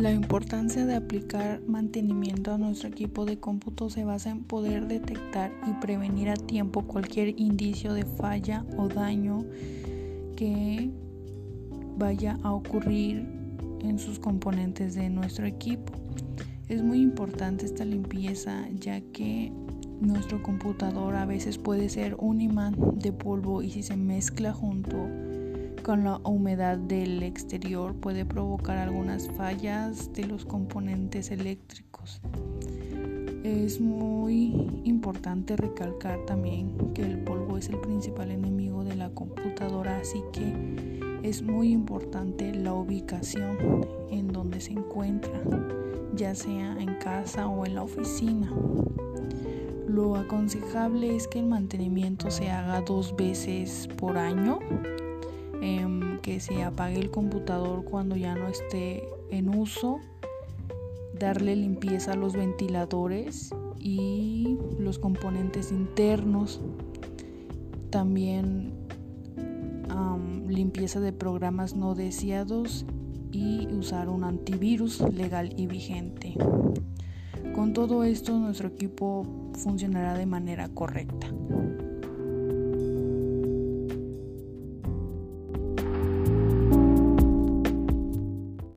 La importancia de aplicar mantenimiento a nuestro equipo de cómputo se basa en poder detectar y prevenir a tiempo cualquier indicio de falla o daño que vaya a ocurrir en sus componentes de nuestro equipo. Es muy importante esta limpieza ya que nuestro computador a veces puede ser un imán de polvo y si se mezcla junto con la humedad del exterior puede provocar algunas fallas de los componentes eléctricos. Es muy importante recalcar también que el polvo es el principal enemigo de la computadora, así que es muy importante la ubicación en donde se encuentra, ya sea en casa o en la oficina. Lo aconsejable es que el mantenimiento se haga dos veces por año que se apague el computador cuando ya no esté en uso, darle limpieza a los ventiladores y los componentes internos, también limpieza de programas no deseados y usar un antivirus legal y vigente. Con todo esto nuestro equipo funcionará de manera correcta.